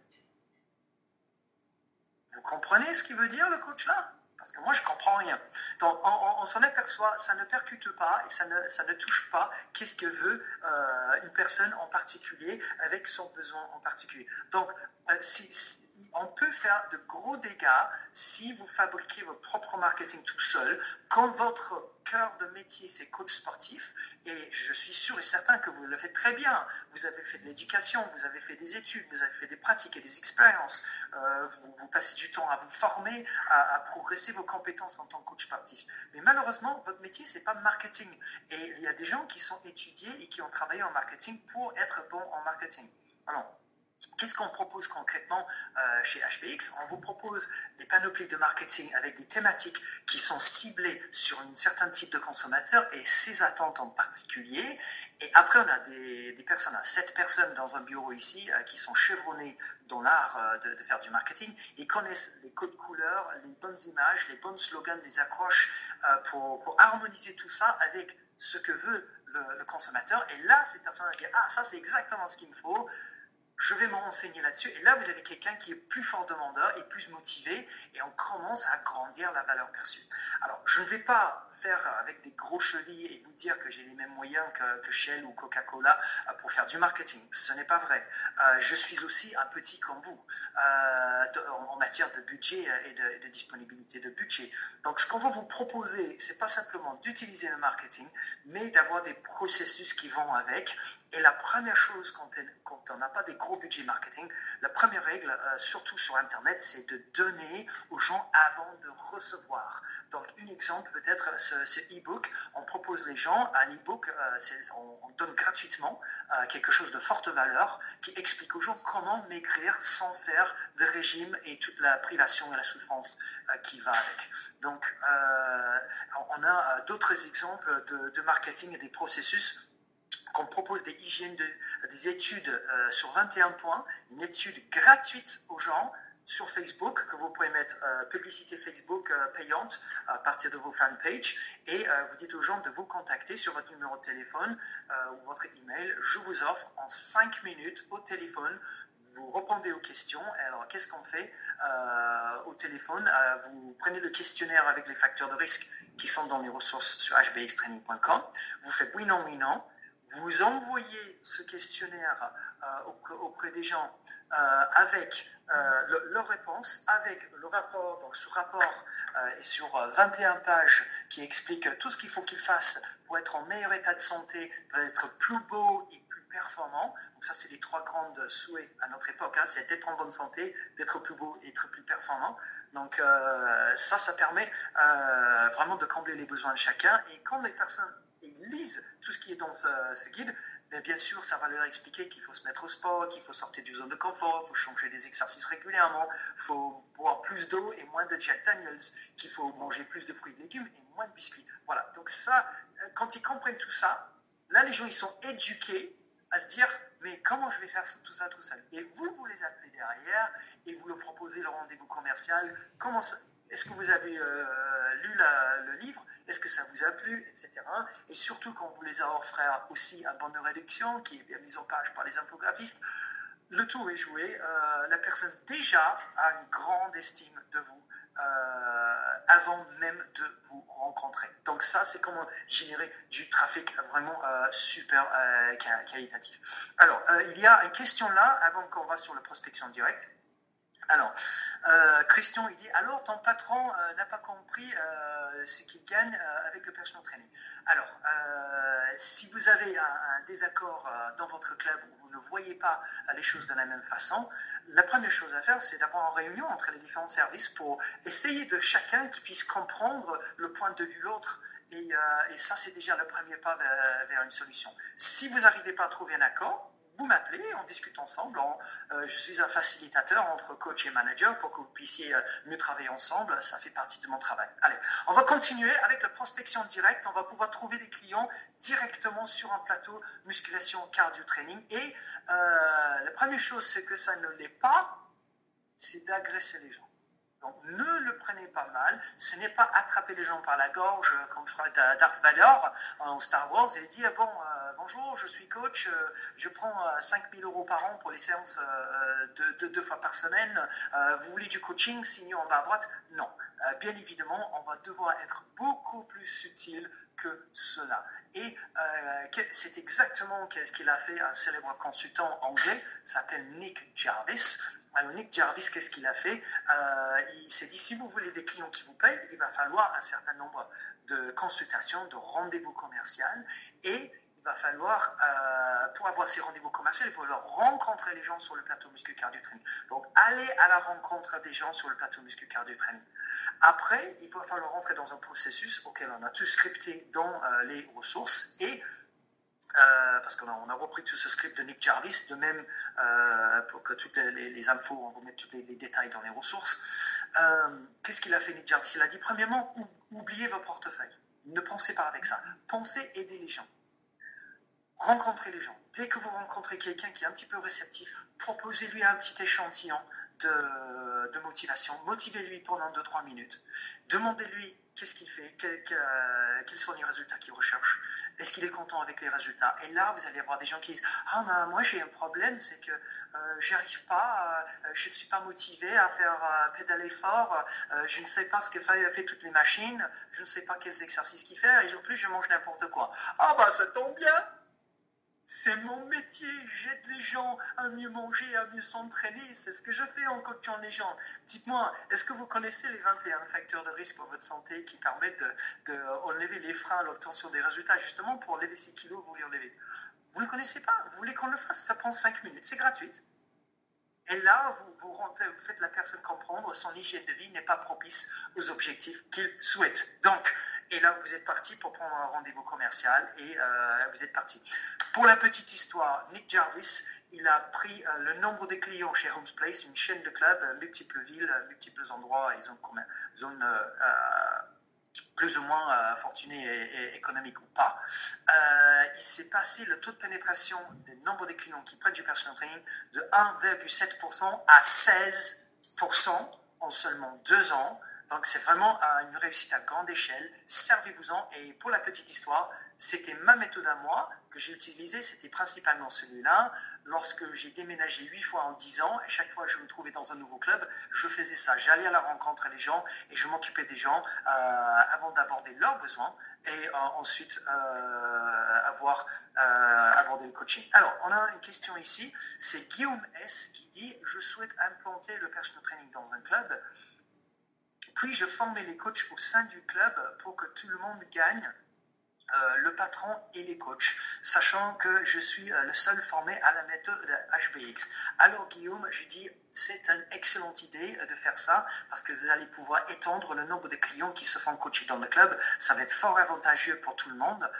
Vous comprenez ce qu'il veut dire le coach là parce que moi, je comprends rien. Donc, on, s'en aperçoit, ça ne percute pas et ça ne, ça ne touche pas qu'est-ce que veut euh, une personne en particulier avec son besoin en particulier. Donc, euh, on peut faire de gros dégâts si vous fabriquez votre propre marketing tout seul, quand votre cœur de métier, c'est coach sportif, et je suis sûr et certain que vous le faites très bien. Vous avez fait de l'éducation, vous avez fait des études, vous avez fait des pratiques et des expériences, euh, vous, passez du temps à vous former, à, progresser vos compétences en tant que coach sportif. Mais malheureusement, votre métier, c'est pas marketing. Et il y a des gens qui sont étudiés et qui ont travaillé en marketing pour être bons en marketing. Alors, Qu'est-ce qu'on propose concrètement euh, chez HPX On vous propose des panoplies de marketing avec des thématiques qui sont ciblées sur un certain type de consommateur et ses attentes en particulier. Et après, on a des, personnes, sept personnes dans un bureau ici, euh, qui sont chevronnées dans l'art euh, de, faire du marketing. Ils connaissent les codes couleurs, les bonnes images, les bons slogans, les accroches pour, harmoniser tout ça avec ce que veut le, le consommateur. Et là, ces personnes vont dire, ah, ça c'est exactement ce qu'il me faut je vais me renseigner là-dessus. Et là, vous avez quelqu'un qui est plus fort demandeur et plus motivé, et on commence à grandir la valeur perçue. Alors, je ne vais pas faire avec des gros chevilles et vous dire que j'ai les mêmes moyens que, Shell ou Coca-Cola euh, pour faire du marketing. Ce n'est pas vrai. Euh, je suis aussi un petit comme vous euh, en, matière de budget et de, disponibilité de budget. Donc, ce qu'on va vous proposer, c'est pas simplement d'utiliser le marketing, mais d'avoir des processus qui vont avec. Et la première chose quand, on n'a pas des gros budget marketing, la première règle, euh, surtout sur Internet, c'est de donner aux gens avant de recevoir. Donc, un exemple peut-être ce, e-book, on propose les gens un e-book, euh, on, donne gratuitement euh, quelque chose de forte valeur qui explique aux gens comment maigrir sans faire de régime et toute la privation et la souffrance qui va avec. Donc, on a d'autres exemples de marketing et des processus qu'on propose des hygiènes, de, des études euh, sur 21 points, une étude gratuite aux gens sur Facebook, que vous pouvez mettre euh, publicité Facebook euh, payante à partir de vos fanpages, et vous dites aux gens de vous contacter sur votre numéro de téléphone ou votre email. Je vous offre en 5 minutes au téléphone vous répondez aux questions. alors, qu'est-ce qu'on fait au téléphone Vous prenez le questionnaire avec les facteurs de risque qui sont dans les ressources sur hbxtraining.com. Vous faites oui, non, oui, non vous envoyez ce questionnaire euh, auprès des gens euh, avec euh, leur réponse, avec le rapport, donc ce rapport est sur 21 pages qui explique tout ce qu'il faut qu'ils fassent pour être en meilleur état de santé, pour être plus beau et plus performant. Donc ça, c'est les trois grandes souhaits à notre époque, hein. c'est d'être en bonne santé, d'être plus beau et être plus performant. Donc ça, ça permet vraiment de combler les besoins de chacun. Et quand les personnes lisent tout ce qui est dans ce, guide, mais bien sûr, ça va leur expliquer qu'il faut se mettre au sport, qu'il faut sortir du zone de confort, il faut changer des exercices régulièrement, il faut boire plus d'eau et moins de Jack Daniels, qu'il faut manger plus de fruits et légumes et moins de biscuits. Voilà. Donc ça, euh, quand ils comprennent tout ça, là, les gens, ils sont éduqués à se dire, mais comment je vais faire tout ça tout seul? Et vous, vous les appelez derrière et vous leur proposez le rendez-vous commercial. Comment ça est-ce que vous avez euh, lu le livre? Est-ce que ça vous a plu? Etc. Et surtout quand vous les a offert aussi à bande de réduction, qui est bien mise en page par les infographistes, le tour est joué. Euh, la personne déjà a une grande estime de vous euh, avant même de vous rencontrer. Donc ça, c'est comment générer du trafic vraiment super qualitatif. Alors, il y a une question là, avant qu'on va sur la prospection directe. Alors, euh, Christian, il dit alors ton patron euh, n'a pas compris euh, ce qu'il gagne avec le personal training. Alors, si vous avez un, désaccord dans votre club où vous ne voyez pas les choses de la même façon, la première chose à faire, c'est d'avoir une réunion entre les différents services pour essayer de chacun qui puisse comprendre le point de vue de l'autre. Et, ça, c'est déjà le premier pas vers une solution. Si vous n'arrivez pas à trouver un accord, vous m'appelez, on discute ensemble. Euh, je suis un facilitateur entre coach et manager pour que vous puissiez euh, mieux travailler ensemble. Ça fait partie de mon travail. Allez, on va continuer avec la prospection directe. On va pouvoir trouver des clients directement sur un plateau musculation cardio training. Et euh, la première chose, c'est que ça ne l'est pas, c'est d'agresser les gens. Donc ne le prenez pas mal, ce n'est pas attraper les gens par la gorge comme ferait Darth Vader en Star Wars et dire bon bonjour je suis coach, euh, je prends 5000 euh, euros par an pour les séances de, deux fois par semaine, vous voulez du coaching, signez en bas à droite? Non, bien évidemment on va devoir être beaucoup plus subtil que cela. Et c'est exactement ce qu'il a fait un célèbre consultant anglais, s'appelle Nick Jarvis. Alors Nick Jarvis, qu'est-ce qu'il a fait? Euh, Il s'est dit, si vous voulez des clients qui vous payent, il va falloir un certain nombre de consultations, de rendez-vous commerciaux, et il va falloir, euh, pour avoir ces rendez-vous commerciaux, il faut leur rencontrer les gens sur le plateau muscu cardio training. Donc, aller à la rencontre des gens sur le plateau muscu cardio training. Après, il va falloir rentrer dans un processus auquel on a tout scripté dans euh, les ressources et euh, parce qu'on a, on a, repris tout ce script de Nick Jarvis, de même pour que toutes les, infos, on va mettre tous les, détails dans les ressources. Qu'est-ce qu'il a fait Nick Jarvis? Il a dit premièrement, oubliez vos portefeuilles. Ne pensez pas avec ça. Pensez aider les gens. Rencontrez les gens. Dès que vous rencontrez quelqu'un qui est un petit peu réceptif, proposez-lui un petit échantillon de, motivation. Motivez-lui pendant 2-3 minutes. Demandez-lui qu'est-ce qu'il fait, quels sont les résultats qu'il recherche, est-ce qu'il est content avec les résultats? Et là, vous allez avoir des gens qui disent Ah, ben, moi j'ai un problème, c'est que euh, j'arrive pas, euh, je ne suis pas motivé à faire euh, pédaler fort, euh, je ne sais pas ce que fait, toutes les machines, je ne sais pas quels exercices qu'il fait, et en plus je mange n'importe quoi. Ah, bah ça tombe bien c'est mon métier, j'aide les gens à mieux manger, à mieux s'entraîner, c'est ce que je fais en coachant les gens. Dites-moi, est-ce que vous connaissez les 21 facteurs de risque pour votre santé qui permettent de, enlever les freins à l'obtention des résultats, justement pour enlever ces kilos, vous les enlever Vous ne le connaissez pas, vous voulez qu'on le fasse, ça prend 5 minutes, c'est gratuit. Et là, vous, vous, faites la personne comprendre son hygiène de vie n'est pas propice aux objectifs qu'il souhaite. Donc, et là, vous êtes parti pour prendre un rendez-vous commercial et euh, vous êtes parti. Pour la petite histoire, Nick Jarvis, il a pris euh, le nombre de clients chez Homes Place, une chaîne de clubs, euh, multiples villes, multiples endroits et zones, zones plus ou moins euh, fortuné et, économique ou pas, euh, il s'est passé le taux de pénétration des nombre de clients qui prennent du personal training de 1,7% à 16% en seulement deux ans. Donc c'est vraiment une réussite à grande échelle. Servez-vous-en. Et pour la petite histoire, c'était ma méthode à moi que j'ai utilisée. C'était principalement celui-là. Lorsque j'ai déménagé huit fois en dix ans, et chaque fois que je me trouvais dans un nouveau club, je faisais ça. J'allais à la rencontre des gens et je m'occupais des gens euh, avant d'aborder leurs besoins et euh, ensuite euh, avoir abordé le coaching. Alors, on a une question ici. C'est Guillaume S qui dit Je souhaite implanter le personal training dans un club. Puis-je former les coachs au sein du club pour que tout le monde gagne euh, le patron et les coachs, sachant que je suis euh, le seul formé à la méthode HBX. Alors Guillaume, je dis, c'est une excellente idée euh, de faire ça parce que vous allez pouvoir étendre le nombre de clients qui se font coacher dans le club. Ça va être fort avantageux pour tout le monde,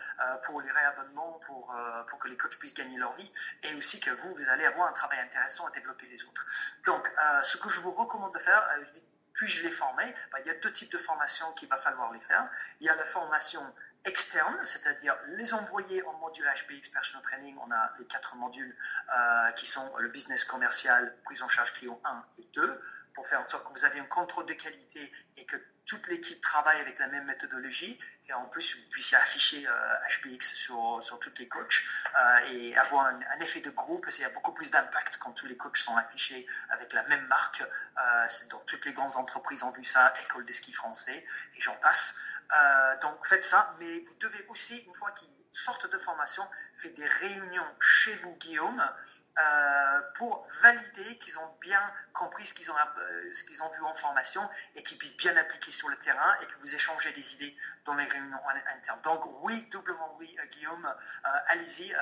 pour les réabonnements, pour, pour que les coachs puissent gagner leur vie et aussi que vous, vous allez avoir un travail intéressant à développer les autres. Donc, ce que je vous recommande de faire, je dis, puis-je les former? Ben, Il y a deux types de formations qu'il va falloir les faire. Il y a la formation externe, c'est-à-dire les envoyer en module HPX Personal Training. On a les quatre modules euh, qui sont le business commercial, prise en charge client 1 et 2, pour faire en sorte que vous avez un contrôle de qualité et que toute l'équipe travaille avec la même méthodologie et en plus vous puissiez afficher HPX euh, sur, sur toutes les coachs euh, et avoir un, effet de groupe. A beaucoup plus d'impact quand tous les coachs sont affichés avec la même marque. dans toutes les grandes entreprises ont vu ça, école de ski français et j'en passe. Euh, donc faites ça, mais vous devez aussi, une fois qu'ils sortent de formation, faire des réunions chez vous, Guillaume, euh, pour valider qu'ils ont bien compris ce qu'ils ont, euh, ce ont vu en formation et qu'ils puissent bien appliquer sur le terrain et que vous échangez des idées dans les réunions internes. Donc oui, doublement oui, Guillaume, allez-y.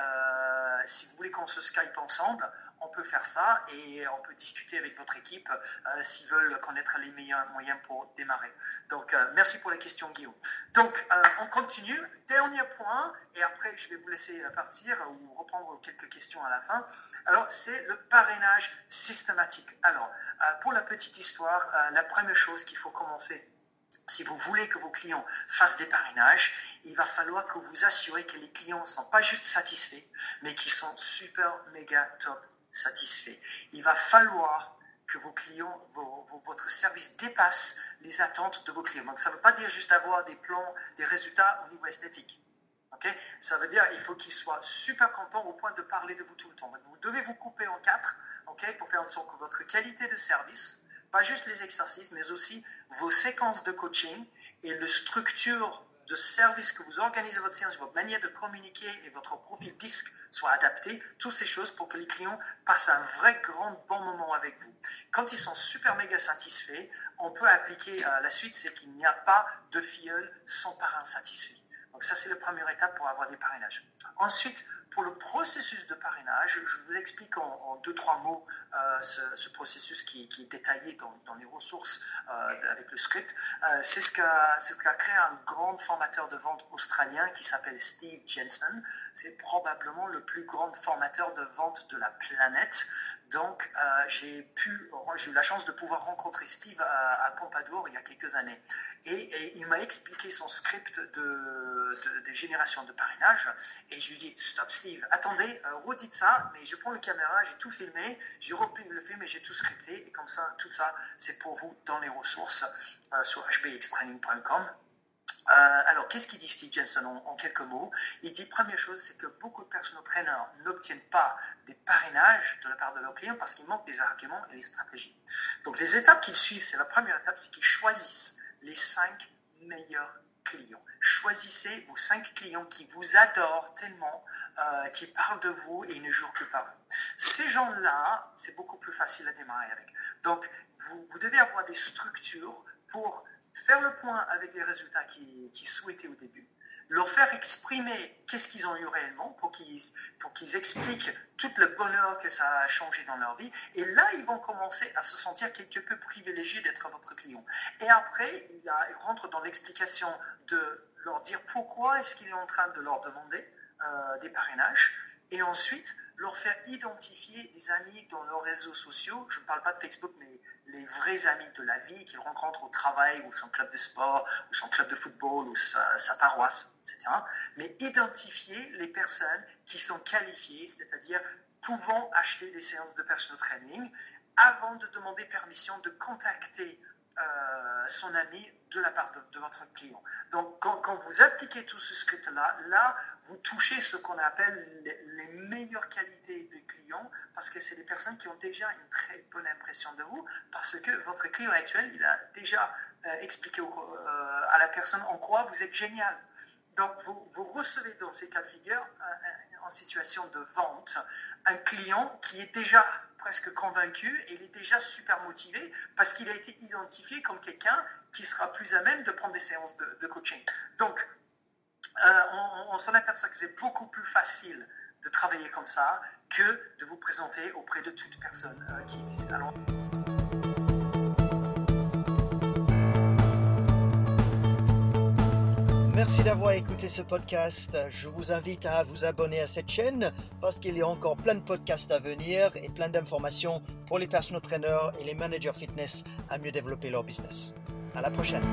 si vous voulez qu'on se Skype ensemble, on peut faire ça et on peut discuter avec votre équipe euh, s'ils veulent connaître les meilleurs moyens pour démarrer. Donc, euh, merci pour la question, Guillaume. Donc, euh, on continue. Dernier point, et après, je vais vous laisser partir ou reprendre quelques questions à la fin. Alors, c'est le parrainage systématique. Alors, pour la petite histoire, la première chose qu'il faut commencer si vous voulez que vos clients fassent des parrainages, il va falloir que vous assurez que les clients ne sont pas juste satisfaits, mais qu'ils sont super, méga, top satisfait. Il va falloir que vos clients, votre service dépasse les attentes de vos clients. Donc ça ne veut pas dire juste avoir des plans, des résultats au niveau esthétique. Ça veut dire qu'il faut qu'ils soient super contents au point de parler de vous tout le temps. vous devez vous couper en quatre pour faire en sorte que votre qualité de service, pas juste les exercices, mais aussi vos séquences de coaching et la structure de service que vous organisez votre séance, votre manière de communiquer et votre profil disque soient adaptés, toutes ces choses pour que les clients passent un vrai grand bon moment avec vous. Quand ils sont super méga satisfaits, on peut appliquer euh, la suite, c'est qu'il n'y a pas de filleul sans parrain satisfait. Donc ça, c'est la première étape pour avoir des parrainages. Ensuite, pour le processus de parrainage, je vous explique en, deux, trois mots euh, ce, processus qui, est détaillé dans, les ressources euh, avec le script. Euh, c'est ce qu'a créé un grand formateur de vente australien qui s'appelle Steve Jensen. C'est probablement le plus grand formateur de vente de la planète. Donc, j'ai eu la chance de pouvoir rencontrer Steve à, Pompadour il y a quelques années. Et, il m'a expliqué son script de, des générations de parrainage. Et je lui dis, stop Steve, attendez, euh, redites ça, mais je prends le caméra, j'ai tout filmé, j'ai repris le film et j'ai tout scripté, et comme ça, tout ça, c'est pour vous dans les ressources euh, sur hbxtraining.com. Euh, alors, qu'est-ce qu'il dit Steve Jensen en, quelques mots? Il dit, première chose, c'est que beaucoup de personal trainers n'obtiennent pas des parrainages de la part de leurs clients parce qu'il manque des arguments et des stratégies. Donc, les étapes qu'ils suivent, c'est la première étape, c'est qu'ils choisissent les cinq meilleurs Choisissez vos cinq clients qui vous adorent tellement, euh, qui parlent de vous et ne jurent que par eux. Ces gens-là, c'est beaucoup plus facile à démarrer avec. Donc, vous, devez avoir des structures pour faire le point avec les résultats qu'ils souhaitaient au début, leur faire exprimer qu'est-ce qu'ils ont eu réellement pour qu'ils pour expliquent tout le bonheur que ça a changé dans leur vie. Et là, ils vont commencer à se sentir quelque peu privilégiés d'être votre client. Et après, il, a, rentre dans l'explication de leur dire pourquoi est-ce qu'il est en train de leur demander euh, des parrainages. Et ensuite, leur faire identifier des amis dans leurs réseaux sociaux. Je ne parle pas de Facebook, mais les vrais amis de la vie qu'il rencontre au travail ou son club de sport ou son club de football ou sa, paroisse, etc. Mais identifier les personnes qui sont qualifiées, c'est-à-dire pouvant acheter des séances de personal training avant de demander permission de contacter euh, son ami de la part de, votre client. Donc, quand, vous appliquez tout ce script-là, là, vous touchez ce qu'on appelle les, meilleures qualités des clients, parce que c'est des personnes qui ont déjà une très bonne impression de vous, parce que votre client actuel, il a déjà euh, expliqué euh, à la personne en quoi vous êtes génial. Donc, vous, vous recevez dans ces cas de figure, en situation de vente, un client qui est déjà presque convaincu et il est déjà super motivé parce qu'il a été identifié comme quelqu'un qui sera plus à même de prendre des séances de, coaching. Donc, euh, on, s'en aperçoit que c'est beaucoup plus facile de travailler comme ça que de vous présenter auprès de toute personne euh, qui existe. Merci d'avoir écouté ce podcast. Je vous invite à vous abonner à cette chaîne parce qu'il y a encore plein de podcasts à venir et plein d'informations pour les personal trainers et les managers fitness à mieux développer leur business. À la prochaine.